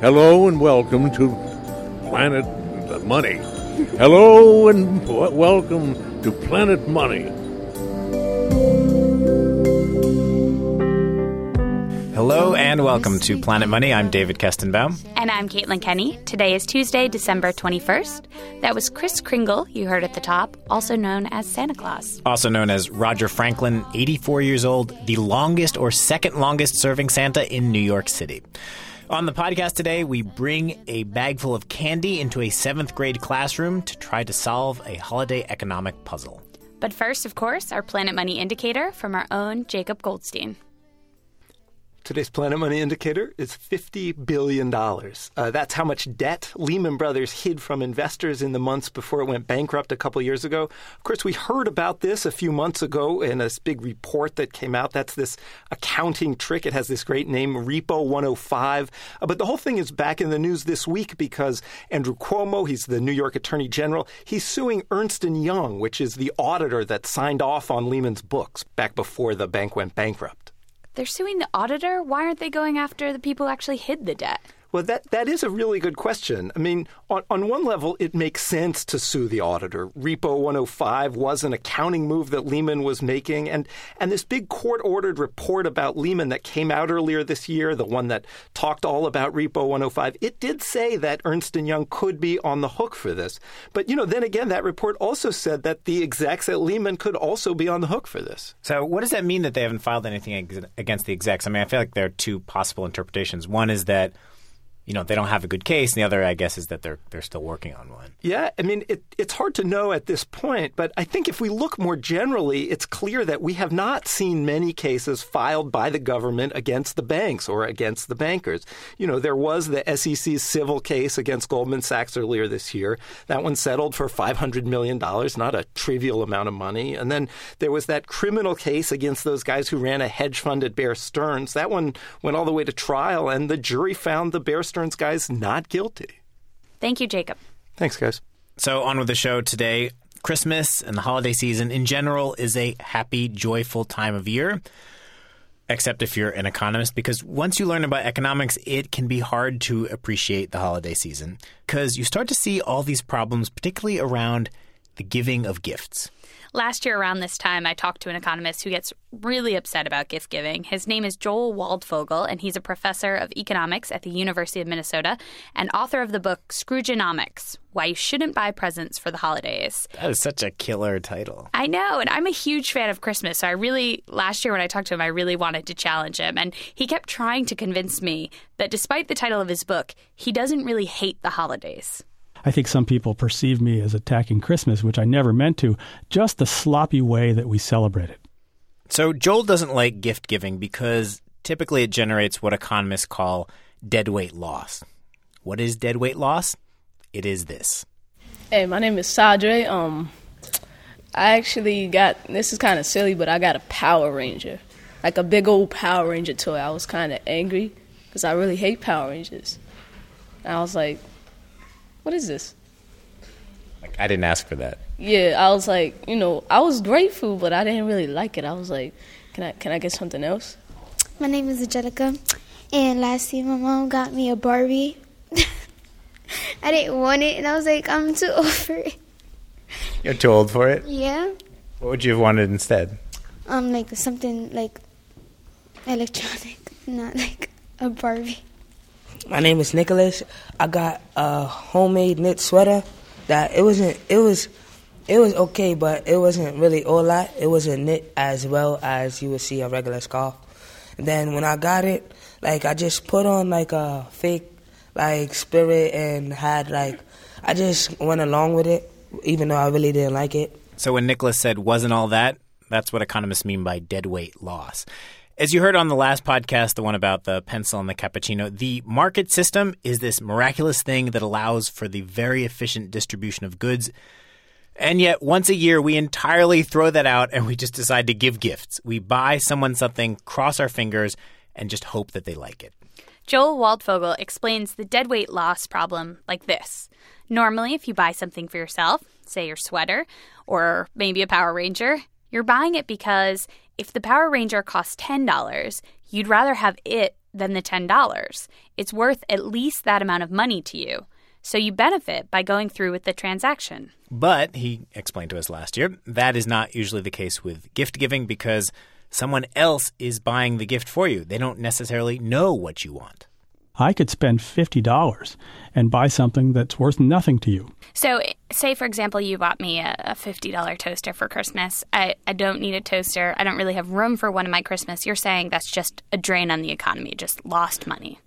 Hello and welcome to Planet Money. Hello and w- welcome to Planet Money. Hello and welcome to Planet Money. I'm David Kestenbaum. And I'm Caitlin Kenney. Today is Tuesday, December 21st. That was Kris Kringle, you heard at the top, also known as Santa Claus. Also known as Roger Franklin, 84 years old, the longest or second longest serving Santa in New York City. On the podcast today, we bring a bag full of candy into a seventh grade classroom to try to solve a holiday economic puzzle. But first, of course, our Planet Money indicator from our own Jacob Goldstein. Today's Planet Money indicator is $50 billion. Uh, that's how much debt Lehman Brothers hid from investors in the months before it went bankrupt a couple years ago. Of course, we heard about this a few months ago in a big report that came out. That's this accounting trick. It has this great name, Repo 105. Uh, but the whole thing is back in the news this week because Andrew Cuomo, he's the New York Attorney General, he's suing Ernst & Young, which is the auditor that signed off on Lehman's books back before the bank went bankrupt. They're suing the auditor? Why aren't they going after the people who actually hid the debt? Well, that, that is a really good question. I mean, on, on one level, it makes sense to sue the auditor. Repo 105 was an accounting move that Lehman was making. And, and this big court ordered report about Lehman that came out earlier this year, the one that talked all about Repo 105, it did say that Ernst & Young could be on the hook for this. But, you know, then again, that report also said that the execs at Lehman could also be on the hook for this. So, what does that mean that they haven't filed anything against the execs? I mean, I feel like there are two possible interpretations. One is that you know they don't have a good case, and the other, I guess, is that they're they're still working on one. Yeah, I mean it, it's hard to know at this point, but I think if we look more generally, it's clear that we have not seen many cases filed by the government against the banks or against the bankers. You know, there was the SEC's civil case against Goldman Sachs earlier this year. That one settled for five hundred million dollars, not a trivial amount of money. And then there was that criminal case against those guys who ran a hedge fund at Bear Stearns. That one went all the way to trial, and the jury found the Bear Stearns guys not guilty. Thank you, Jacob. Thanks, guys. So, on with the show today. Christmas and the holiday season in general is a happy, joyful time of year, except if you're an economist, because once you learn about economics, it can be hard to appreciate the holiday season because you start to see all these problems, particularly around the giving of gifts. Last year, around this time, I talked to an economist who gets really upset about gift giving. His name is Joel Waldfogel, and he's a professor of economics at the University of Minnesota and author of the book Scroogenomics Why You Shouldn't Buy Presents for the Holidays. That is such a killer title. I know, and I'm a huge fan of Christmas. So I really, last year when I talked to him, I really wanted to challenge him. And he kept trying to convince me that despite the title of his book, he doesn't really hate the holidays. I think some people perceive me as attacking Christmas, which I never meant to, just the sloppy way that we celebrate it. So Joel doesn't like gift giving because typically it generates what economists call deadweight loss. What is deadweight loss? It is this. Hey, my name is Sadre. Um, I actually got this is kind of silly, but I got a Power Ranger, like a big old Power Ranger toy. I was kind of angry because I really hate Power Rangers. And I was like, what is this? Like, I didn't ask for that. Yeah, I was like, you know, I was grateful, but I didn't really like it. I was like, can I can I get something else? My name is Angelica, and last year my mom got me a Barbie. I didn't want it, and I was like, I'm too old for it. You're too old for it. Yeah. What would you have wanted instead? Um, like something like electronic, not like a Barbie. My name is Nicholas. I got a homemade knit sweater that it wasn't it was it was okay, but it wasn't really all that. It wasn't knit as well as you would see a regular scarf. Then when I got it, like I just put on like a fake like spirit and had like I just went along with it, even though I really didn't like it. So when Nicholas said wasn't all that, that's what economists mean by deadweight loss. As you heard on the last podcast, the one about the pencil and the cappuccino, the market system is this miraculous thing that allows for the very efficient distribution of goods. And yet, once a year, we entirely throw that out and we just decide to give gifts. We buy someone something, cross our fingers, and just hope that they like it. Joel Waldfogel explains the deadweight loss problem like this. Normally, if you buy something for yourself, say your sweater or maybe a Power Ranger, you're buying it because if the Power Ranger costs $10, you'd rather have it than the $10. It's worth at least that amount of money to you. So you benefit by going through with the transaction. But, he explained to us last year, that is not usually the case with gift giving because someone else is buying the gift for you. They don't necessarily know what you want. I could spend $50 and buy something that's worth nothing to you. So, say for example, you bought me a, a $50 toaster for Christmas. I, I don't need a toaster. I don't really have room for one in my Christmas. You're saying that's just a drain on the economy, just lost money.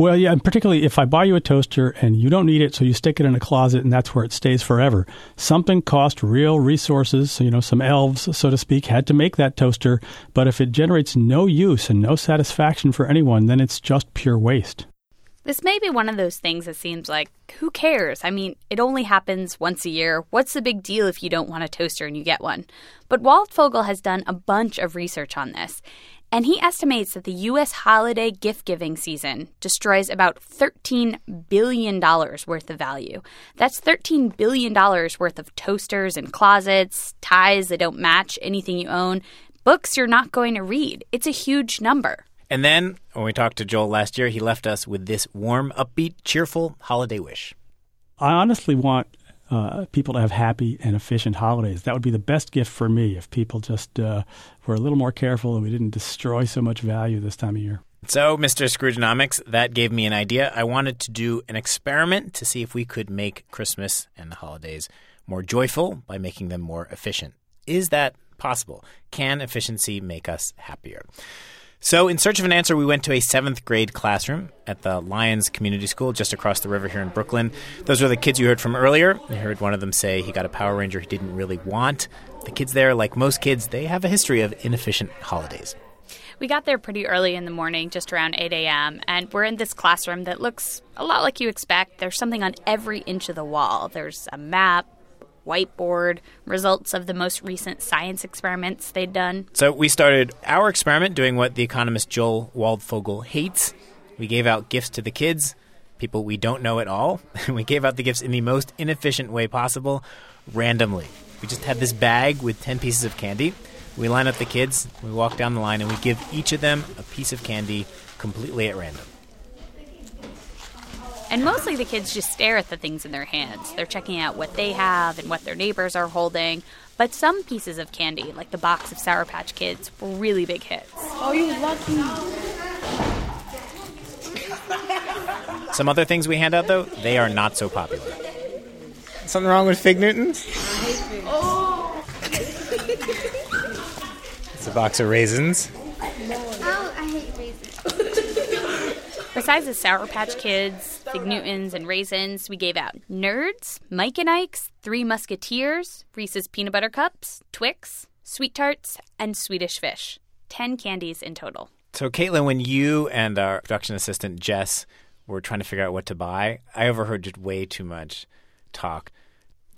Well, yeah, and particularly if I buy you a toaster and you don't need it, so you stick it in a closet and that's where it stays forever. Something cost real resources, you know, some elves, so to speak, had to make that toaster. But if it generates no use and no satisfaction for anyone, then it's just pure waste. This may be one of those things that seems like, who cares? I mean, it only happens once a year. What's the big deal if you don't want a toaster and you get one? But Waldfogel has done a bunch of research on this, and he estimates that the U.S. holiday gift giving season destroys about $13 billion worth of value. That's $13 billion worth of toasters and closets, ties that don't match anything you own, books you're not going to read. It's a huge number. And then, when we talked to Joel last year, he left us with this warm, upbeat, cheerful holiday wish. I honestly want uh, people to have happy and efficient holidays. That would be the best gift for me if people just uh, were a little more careful and we didn't destroy so much value this time of year. So, Mr. Scroogenomics, that gave me an idea. I wanted to do an experiment to see if we could make Christmas and the holidays more joyful by making them more efficient. Is that possible? Can efficiency make us happier? So, in search of an answer, we went to a seventh grade classroom at the Lyons Community School just across the river here in Brooklyn. Those are the kids you heard from earlier. You heard one of them say he got a Power Ranger he didn't really want. The kids there, like most kids, they have a history of inefficient holidays. We got there pretty early in the morning, just around 8 a.m., and we're in this classroom that looks a lot like you expect. There's something on every inch of the wall. There's a map, whiteboard, results of the most recent science experiments they'd done. So we started our experiment doing what the economist Joel Waldfogel hates. We gave out gifts to the kids, people we don't know at all, and we gave out the gifts in the most inefficient way possible, randomly. We just had this bag with 10 pieces of candy. We line up the kids, we walk down the line, and we give each of them a piece of candy completely at random. And mostly the kids just stare at the things in their hands. They're checking out what they have and what their neighbors are holding. But some pieces of candy, like the box of Sour Patch Kids, were really big hits. Oh, you lucky. Some other things we hand out, though, they are not so popular. Something wrong with Fig Newtons? I hate them. Oh! it's a box of raisins. Oh, I hate raisins. Besides the Sour Patch Kids, Fig Newtons, and raisins, we gave out Nerds, Mike and Ike's, Three Musketeers, Reese's Peanut Butter Cups, Twix, Sweet Tarts, and Swedish Fish. Ten candies in total. So, Caitlin, when you and our production assistant Jess were trying to figure out what to buy, I overheard just way too much talk.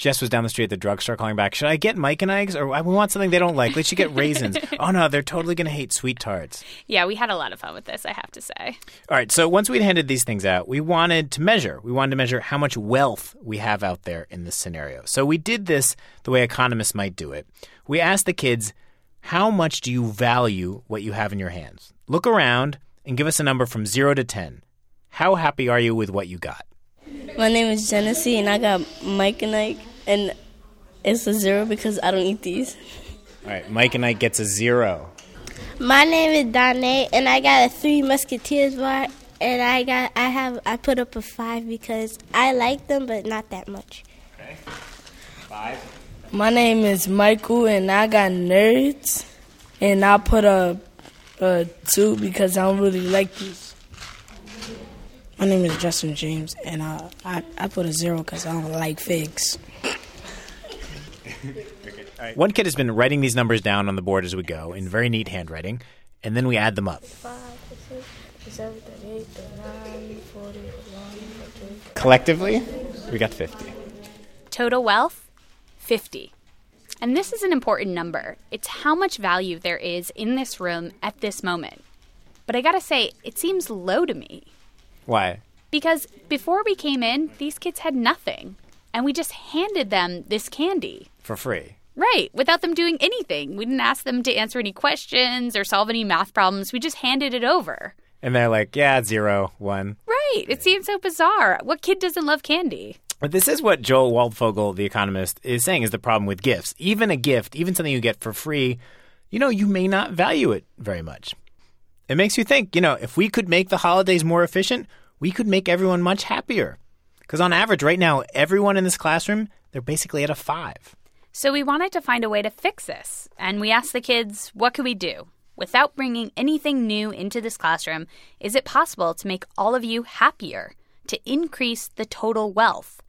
Jess was down the street at the drugstore calling back. Should I get Mike and Ike's, or we want something they don't like? They should get raisins. oh no, they're totally going to hate sweet tarts. Yeah, we had a lot of fun with this, I have to say. All right, so once we'd handed these things out, we wanted to measure. We wanted to measure how much wealth we have out there in this scenario. So we did this the way economists might do it. We asked the kids, how much do you value what you have in your hands? Look around and give us a number from 0 to 10. How happy are you with what you got? My name is Genesee, and I got Mike and Ike, and it's a zero because I don't eat these. All right, Mike and Ike gets a 0. My name is Danae, and I got a Three Musketeers bar, and I got I have I put up a five because I like them, but not that much. Okay. 5. My name is Michael, and I got nerds, and I put a, a two because I don't really like these. My name is Justin James, and uh, I, I put a zero because I don't like figs. One kid has been writing these numbers down on the board as we go in very neat handwriting, and then we add them up. Collectively, we got 50. Total wealth 50. And this is an important number. It's how much value there is in this room at this moment. But I gotta say, it seems low to me. Why? Because before we came in, these kids had nothing. And we just handed them this candy. For free. Right, without them doing anything. We didn't ask them to answer any questions or solve any math problems. We just handed it over. And they're like, yeah, zero, one. Right. It seems so bizarre. What kid doesn't love candy? But this is what Joel Waldfogel, the economist, is saying is the problem with gifts. Even a gift, even something you get for free, you know, you may not value it very much. It makes you think, you know, if we could make the holidays more efficient, we could make everyone much happier. Because on average, right now, everyone in this classroom, they're basically at a five. So we wanted to find a way to fix this. And we asked the kids, what could we do? Without bringing anything new into this classroom, is it possible to make all of you happier, to increase the total wealth?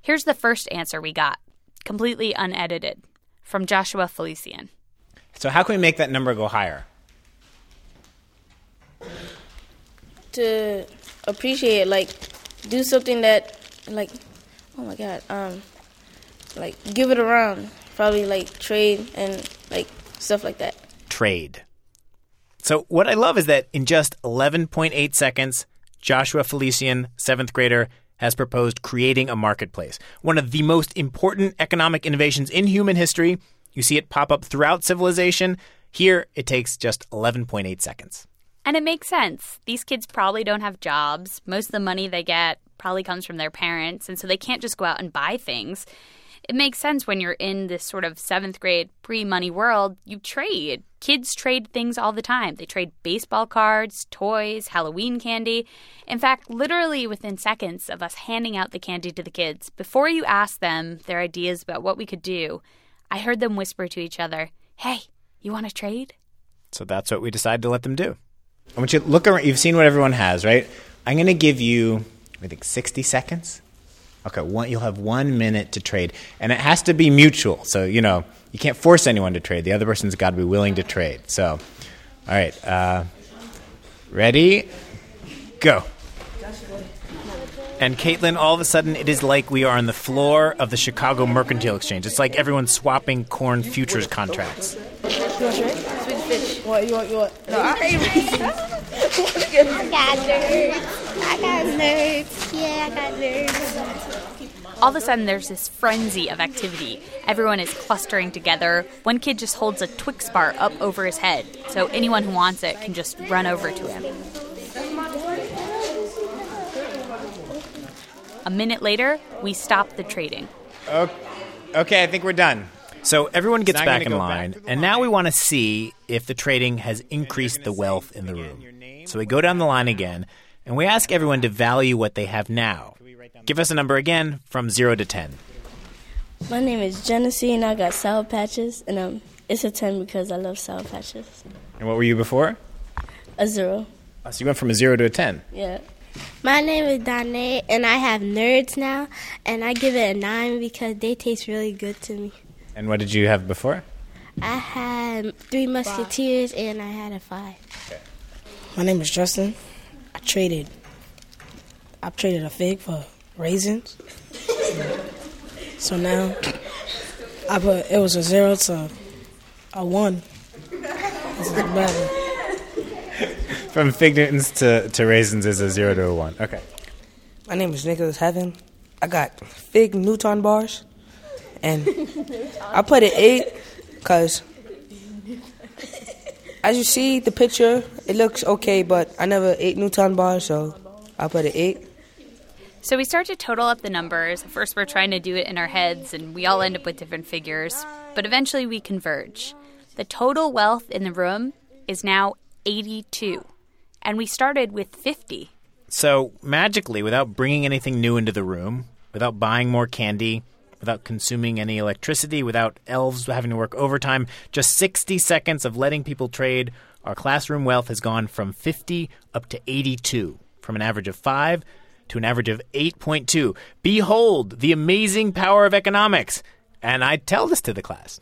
Here's the first answer we got, completely unedited, from Joshua Felician. So, how can we make that number go higher? To appreciate, like, do something that, like, oh my god, um, like, give it around. Probably, like, trade and, like, stuff like that. Trade. So, what I love is that in just 11.8 seconds, Joshua Felician, seventh grader, has proposed creating a marketplace. One of the most important economic innovations in human history. You see it pop up throughout civilization. Here, it takes just 11.8 seconds. And it makes sense. These kids probably don't have jobs. Most of the money they get probably comes from their parents, and so they can't just go out and buy things. It makes sense when you're in this sort of seventh grade pre money world, you trade. Kids trade things all the time. They trade baseball cards, toys, Halloween candy. In fact, literally within seconds of us handing out the candy to the kids, before you ask them their ideas about what we could do, I heard them whisper to each other, Hey, you want to trade? So that's what we decided to let them do. I want you to look around. You've seen what everyone has, right? I'm going to give you, I think, 60 seconds. Okay, one, you'll have one minute to trade, and it has to be mutual. So you know you can't force anyone to trade. The other person's got to be willing to trade. So, all right, uh, ready, go. And Caitlin, all of a sudden, it is like we are on the floor of the Chicago Mercantile Exchange. It's like everyone's swapping corn futures contracts. What, you want, you want? No, I ain't I got nerds. I got nerds. Yeah, I got nerds. All of a sudden, there's this frenzy of activity. Everyone is clustering together. One kid just holds a Twix bar up over his head, so anyone who wants it can just run over to him. A minute later, we stop the trading. Okay, I think we're done. So everyone gets Now back in line, back to the and now we want to see if the trading has increased the wealth in the room. So we go down the line again, and we ask everyone to value what they have now. Give us a number again from 0 to 10. My name is Genesee, and I got Sour Patches, and um, it's a 10 because I love Sour Patches. And what were you before? A zero. Uh, So you went from a 0 to a 10. Yeah. My name is Danae, and I have nerds now, and I give it a nine because they taste really good to me. And what did you have before? I had three musketeers, and I had a five. My name is Justin. I traded. I traded a fig for raisins. so now I put it was a zero to a one. This is better. From fig Newtons to, to raisins is a 0 to a 1. Okay. My name is Nicholas Heaven. I got fig Newton bars, and I put an eight because, as you see the picture, it looks okay, but I never ate Newton bars, so I put it eight. So we start to total up the numbers. At first, we're trying to do it in our heads, and we all end up with different figures. But eventually, we converge. The total wealth in the room is now 82, and we started with 50. So magically, without bringing anything new into the room, without buying more candy, without consuming any electricity, without elves having to work overtime, just 60 seconds of letting people trade, our classroom wealth has gone from 50 up to 82, from an average of 5 to an average of 8.2. Behold the amazing power of economics. And I tell this to the class.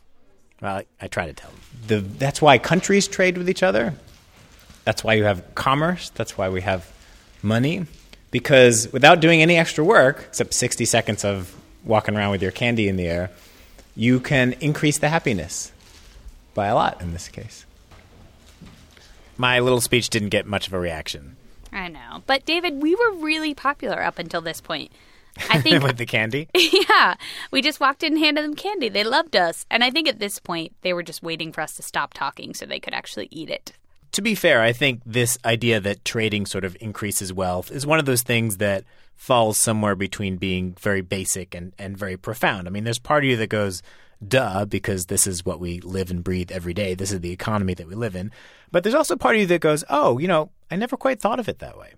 Well, I, try to tell them. The, that's why countries trade with each other. That's why you have commerce. That's why we have money. Because without doing any extra work, except 60 seconds of walking around with your candy in the air, you can increase the happiness by a lot in this case. My little speech didn't get much of a reaction I know. But, David, we were really popular up until this point. I think with the candy. yeah, we just walked in and handed them candy. They loved us. And I think at this point, they were just waiting for us to stop talking so they could actually eat it. to be fair, I think this idea that trading sort of increases wealth is one of those things that falls somewhere between being very basic and, and very profound. I mean, there's part of you that goes, duh, because this is what we live and breathe every day. This is the economy that we live in. But there's also part of you that goes, oh, you know, I never quite thought of it that way.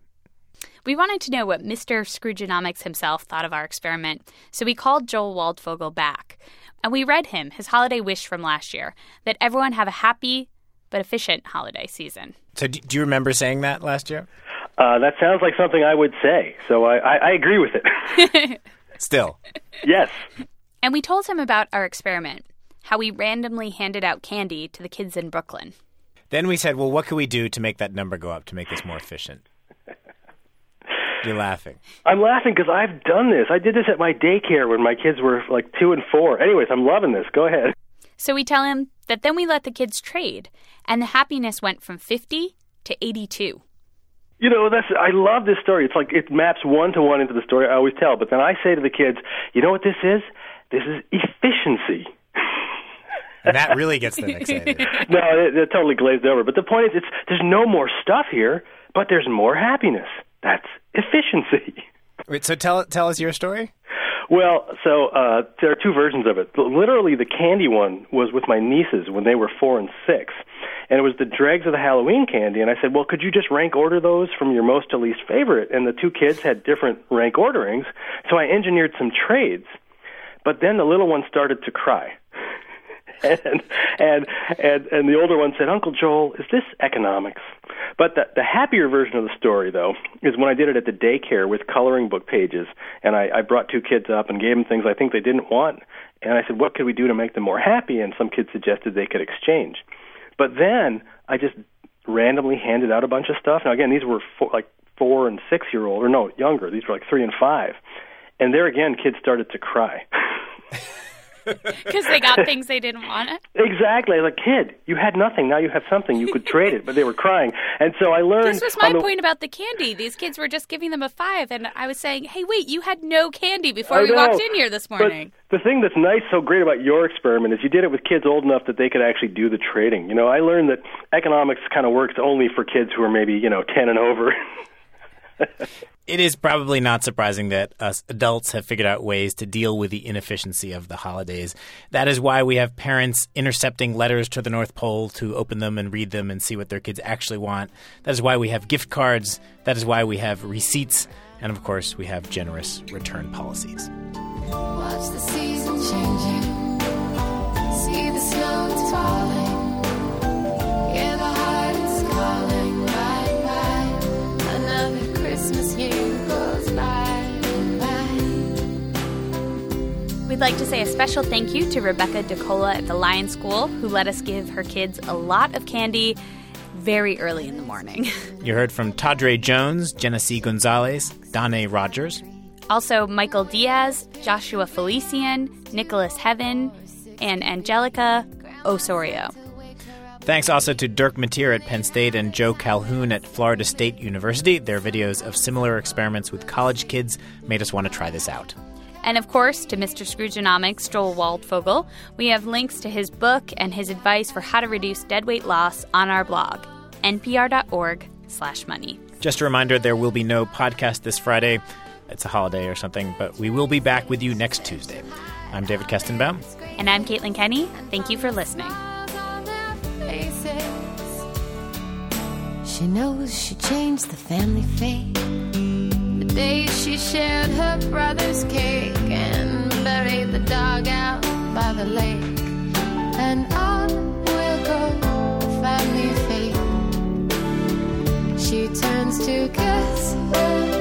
We wanted to know what Mr. Scroogenomics himself thought of our experiment, so we called Joel Waldfogel back. And we read him his holiday wish from last year that everyone have a happy but efficient holiday season. So, do you remember saying that last year? Uh, that sounds like something I would say, so I, I, I agree with it. Still. yes. And we told him about our experiment, how we randomly handed out candy to the kids in Brooklyn. Then we said, well, what can we do to make that number go up to make this more efficient? You're laughing. I'm laughing because I've done this. I did this at my daycare when my kids were like two and four. Anyways, I'm loving this. Go ahead. So we tell him that then we let the kids trade, and the happiness went from 50 to 82. You know, that's I love this story. It's like it maps one to one into the story I always tell. But then I say to the kids, you know what this is? This is efficiency. And that really gets them excited. no, it, it totally glazed over. But the point is, it's there's no more stuff here, but there's more happiness. That's efficiency. Wait, so tell tell us your story. Well, so uh, there are two versions of it. Literally, the candy one was with my nieces when they were four and six, and it was the dregs of the Halloween candy. And I said, "Well, could you just rank order those from your most to least favorite?" And the two kids had different rank orderings, so I engineered some trades. But then the little one started to cry. and and and and the older one said, "Uncle Joel, is this economics?" But the the happier version of the story, though, is when I did it at the daycare with coloring book pages, and I, I brought two kids up and gave them things I think they didn't want, and I said, "What could we do to make them more happy?" And some kids suggested they could exchange. But then I just randomly handed out a bunch of stuff. Now again, these were four, like four and six year old, or no, younger. These were like three and five, and there again, kids started to cry. Because they got things they didn't want. Exactly. As a kid, you had nothing. Now you have something. You could trade it, but they were crying. And so I learned. This was my the, point about the candy. These kids were just giving them a five, and I was saying, "Hey, wait! You had no candy before I we know, walked in here this morning." The thing that's nice, so great about your experiment is you did it with kids old enough that they could actually do the trading. You know, I learned that economics kind of works only for kids who are maybe you know ten and over. it is probably not surprising that us adults have figured out ways to deal with the inefficiency of the holidays. That is why we have parents intercepting letters to the North Pole to open them and read them and see what their kids actually want. That is why we have gift cards. That is why we have receipts. And of course, we have generous return policies. Watch the season changing. See the snow falling. We'd like to say a special thank you to Rebecca DeCola at the Lion School, who let us give her kids a lot of candy very early in the morning. You heard from Tadre Jones, Genesee Gonzalez, Dane Rogers. Also, Michael Diaz, Joshua Felician, Nicholas Heaven, and Angelica Osorio. Thanks also to Dirk Mateer at Penn State and Joe Calhoun at Florida State University. Their videos of similar experiments with college kids made us want to try this out. And of course, to Mr. Scroogenomics, Joel Waldfogel, we have links to his book and his advice for how to reduce deadweight loss on our blog, npr.org slash money. Just a reminder, there will be no podcast this Friday. It's a holiday or something, but we will be back with you next Tuesday. I'm David Kestenbaum. And I'm Caitlin Kenney. Thank you for listening. She knows she changed the family fate day she shared her brother's cake and buried the dog out by the lake. And on will go the family fate. She turns to kiss her.